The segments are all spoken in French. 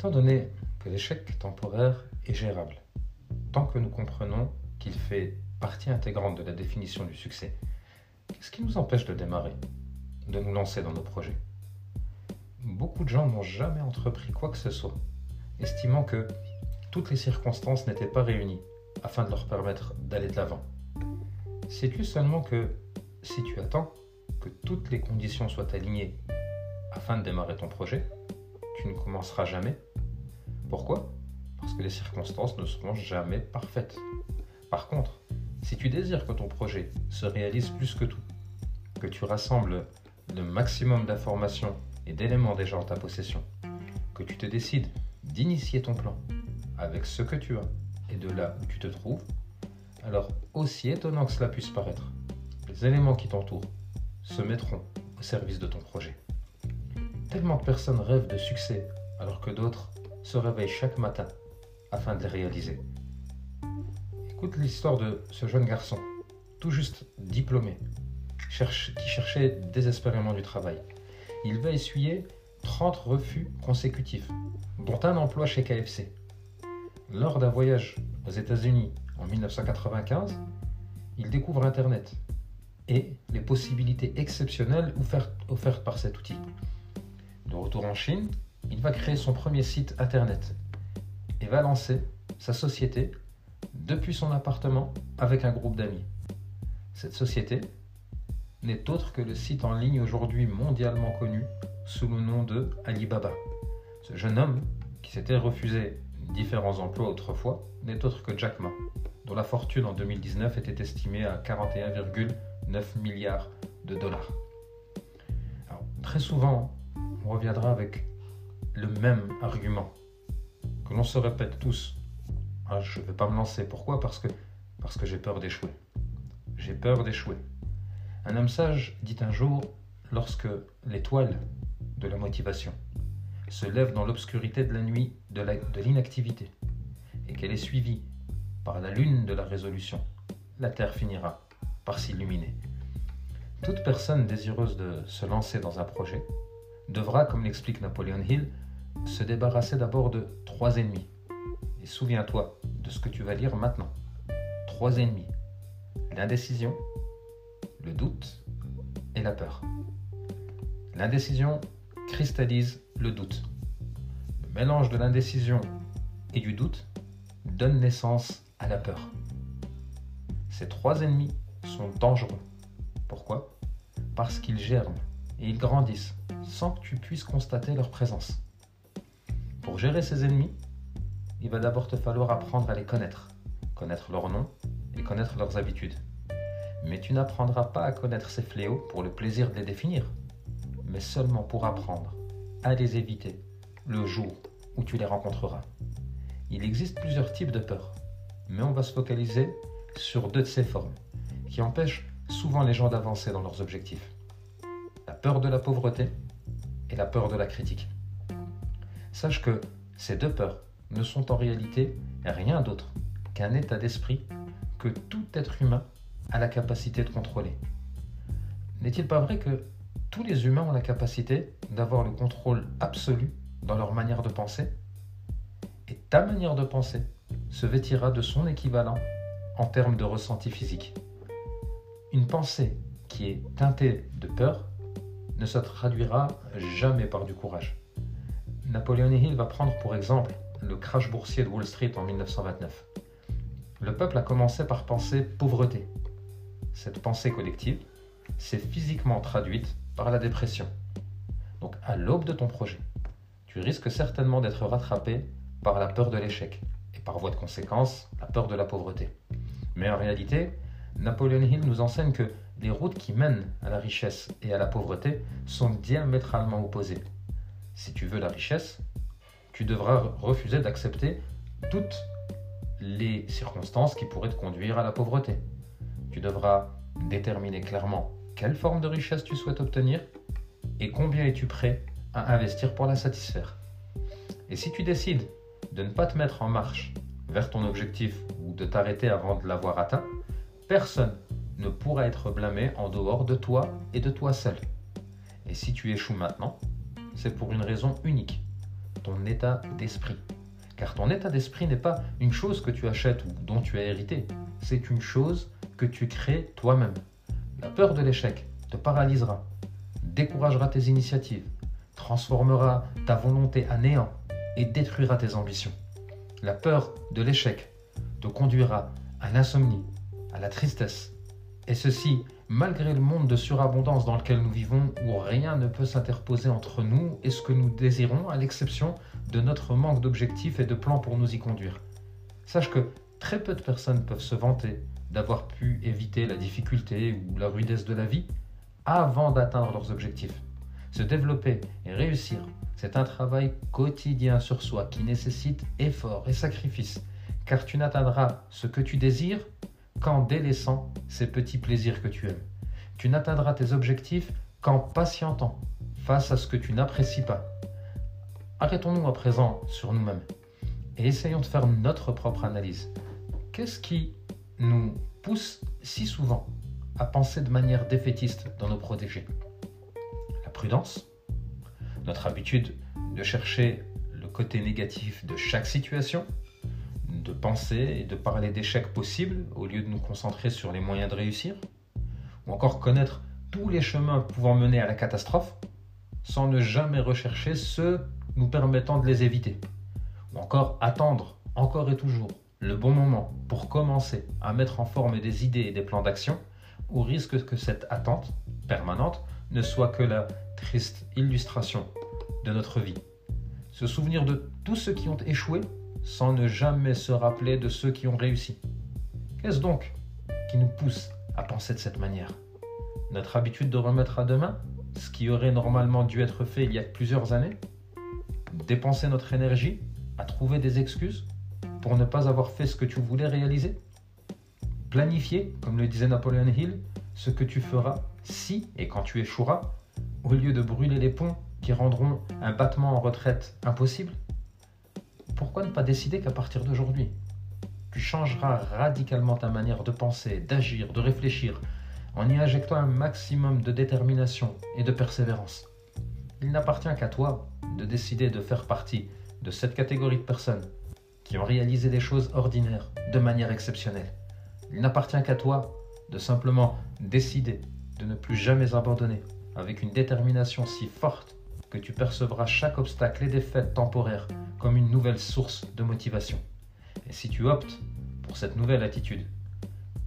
Étant donné que l'échec temporaire est gérable, tant que nous comprenons qu'il fait partie intégrante de la définition du succès, qu'est-ce qui nous empêche de démarrer, de nous lancer dans nos projets? Beaucoup de gens n'ont jamais entrepris quoi que ce soit, estimant que toutes les circonstances n'étaient pas réunies afin de leur permettre d'aller de l'avant. Sais-tu seulement que si tu attends que toutes les conditions soient alignées afin de démarrer ton projet, tu ne commenceras jamais Pourquoi? Parce que les circonstances ne seront jamais parfaites. Par contre, si tu désires que ton projet se réalise plus que tout, que tu rassembles le maximum d'informations et d'éléments déjà en ta possession, que tu te décides d'initier ton plan avec ce que tu as et de là où tu te trouves, alors aussi étonnant que cela puisse paraître, les éléments qui t'entourent se mettront au service de ton projet. Tellement de personnes rêvent de succès alors que d'autres se réveillent chaque matin afin de les réaliser. Écoute l'histoire de ce jeune garçon, tout juste diplômé, qui cherchait désespérément du travail. Il va essuyer 30 refus consécutifs, dont un emploi chez KFC. Lors d'un voyage aux États-Unis en 1995, il découvre Internet et les possibilités exceptionnelles offertes par cet outil. De retour en Chine, il va créer son premier site Internet et va lancer sa société depuis son appartement avec un groupe d'amis. Cette société n'est autre que le site en ligne aujourd'hui mondialement connu sous le nom de Alibaba. Ce jeune homme, qui s'était refusé différents emplois autrefois, n'est autre que Jack Ma, dont la fortune en 2019 était estimée à 41,9 milliards de dollars. très souvent, on reviendra avec le même argument que l'on se répète tous. Ah, je ne vais pas me lancer. Pourquoi? Parce que, parce que j'ai peur d'échouer. J'ai peur d'échouer. Un homme sage dit un jour, lorsque l'étoile de la motivation se lève dans l'obscurité de la nuit de l'inactivité et qu'elle est suivie par la lune de la résolution, la Terre finira par s'illuminer. Toute personne désireuse de se lancer dans un projet devra, comme l'explique Napoléon Hill, se débarrasser d'abord de trois ennemis. Et souviens-toi de ce que tu vas lire maintenant. Trois ennemis. L'indécision, le doute et la peur. L'indécision cristallise le doute. Le mélange de l'indécision et du doute donne naissance à la peur. Ces trois ennemis sont dangereux. Pourquoi? Parce qu'ils germent et ils grandissent sans que tu puisses constater leur présence. Pour gérer ces ennemis, il va d'abord te falloir apprendre à les connaître, connaître leurs noms et connaître leurs habitudes. Mais tu n'apprendras pas à connaître ces fléaux pour le plaisir de les définir, mais seulement pour apprendre à les éviter le jour où tu les rencontreras. Il existe plusieurs types de peurs, mais on va se focaliser sur deux de ces formes qui empêchent souvent les gens d'avancer dans leurs objectifs. La peur de la pauvreté et la peur de la critique. Sache que ces deux peurs ne sont en réalité rien d'autre qu'un état d'esprit que tout être humain a la capacité de contrôler. N'est-il pas vrai que tous les humains ont la capacité d'avoir le contrôle absolu dans leur manière de penser? Et ta manière de penser se vêtira de son équivalent en termes de ressenti physique. Une pensée qui est teintée de peur ne se traduira jamais par du courage. Napoléon Hill va prendre pour exemple le crash boursier de Wall Street en 1929. Le peuple a commencé par penser pauvreté. Cette pensée collective s'est physiquement traduite par la dépression. Donc à l'aube de ton projet, tu risques certainement d'être rattrapé par la peur de l'échec et par voie de conséquence la peur de la pauvreté. Mais en réalité, Napoléon Hill nous enseigne que les routes qui mènent à la richesse et à la pauvreté sont diamétralement opposées. Si tu veux la richesse, tu devras refuser d'accepter toutes les circonstances qui pourraient te conduire à la pauvreté. Tu devras déterminer clairement quelle forme de richesse tu souhaites obtenir et combien es-tu prêt à investir pour la satisfaire. Et si tu décides de ne pas te mettre en marche vers ton objectif ou de t'arrêter avant de l'avoir atteint, personne ne pourra être blâmé en dehors de toi et de toi seul. Et si tu échoues maintenant, c'est pour une raison unique. ton état d'esprit. Car ton état d'esprit n'est pas une chose que tu achètes ou dont tu as hérité, c'est une chose que tu crées toi-même. La peur de l'échec te paralysera, découragera tes initiatives, transformera ta volonté à néant et détruira tes ambitions. La peur de l'échec te conduira à l'insomnie, à la tristesse, et ceci malgré le monde de surabondance dans lequel nous vivons où rien ne peut s'interposer entre nous et ce que nous désirons à l'exception de notre manque d'objectifs et de plans pour nous y conduire? Sache que très peu de personnes peuvent se vanter d'avoir pu éviter la difficulté ou la rudesse de la vie avant d'atteindre leurs objectifs. Se développer et réussir, c'est un travail quotidien sur soi qui nécessite effort et sacrifice, car tu n'atteindras ce que tu désires qu'en délaissant ces petits plaisirs que tu aimes. Tu n'atteindras tes objectifs qu'en patientant face à ce que tu n'apprécies pas. Arrêtons-nous à présent sur nous-mêmes et essayons de faire notre propre analyse. Qu'est-ce qui nous pousse si souvent à penser de manière défaitiste dans nos protégés? La prudence, notre habitude de chercher le côté négatif de chaque situation, de penser et de parler d'échecs possibles au lieu de nous concentrer sur les moyens de réussir, ou encore connaître tous les chemins pouvant mener à la catastrophe sans ne jamais rechercher ceux nous permettant de les éviter, ou encore attendre encore et toujours le bon moment pour commencer à mettre en forme des idées et des plans d'action, au risque que cette attente permanente ne soit que la triste illustration de notre vie. Se souvenir de tous ceux qui ont échoué sans ne jamais se rappeler de ceux qui ont réussi. Qu'est-ce donc qui nous pousse à penser de cette manière? Notre habitude de remettre à demain ce qui aurait normalement dû être fait il y a plusieurs années? Dépenser notre énergie à trouver des excuses pour ne pas avoir fait ce que tu voulais réaliser? Planifier, comme le disait Napoleon Hill, ce que tu feras si et quand tu échoueras, au lieu de brûler les ponts qui rendront un battement en retraite impossible? Pourquoi ne pas décider qu'à partir d'aujourd'hui, tu changeras radicalement ta manière de penser, d'agir, de réfléchir, en y injectant un maximum de détermination et de persévérance Il n'appartient qu'à toi de décider de faire partie de cette catégorie de personnes qui ont réalisé des choses ordinaires de manière exceptionnelle. Il n'appartient qu'à toi de simplement décider de ne plus jamais abandonner avec une détermination si forte que tu percevras chaque obstacle et défaite temporaire comme une nouvelle source de motivation. Et si tu optes pour cette nouvelle attitude,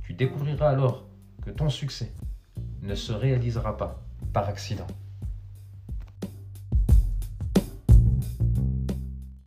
tu découvriras alors que ton succès ne se réalisera pas par accident.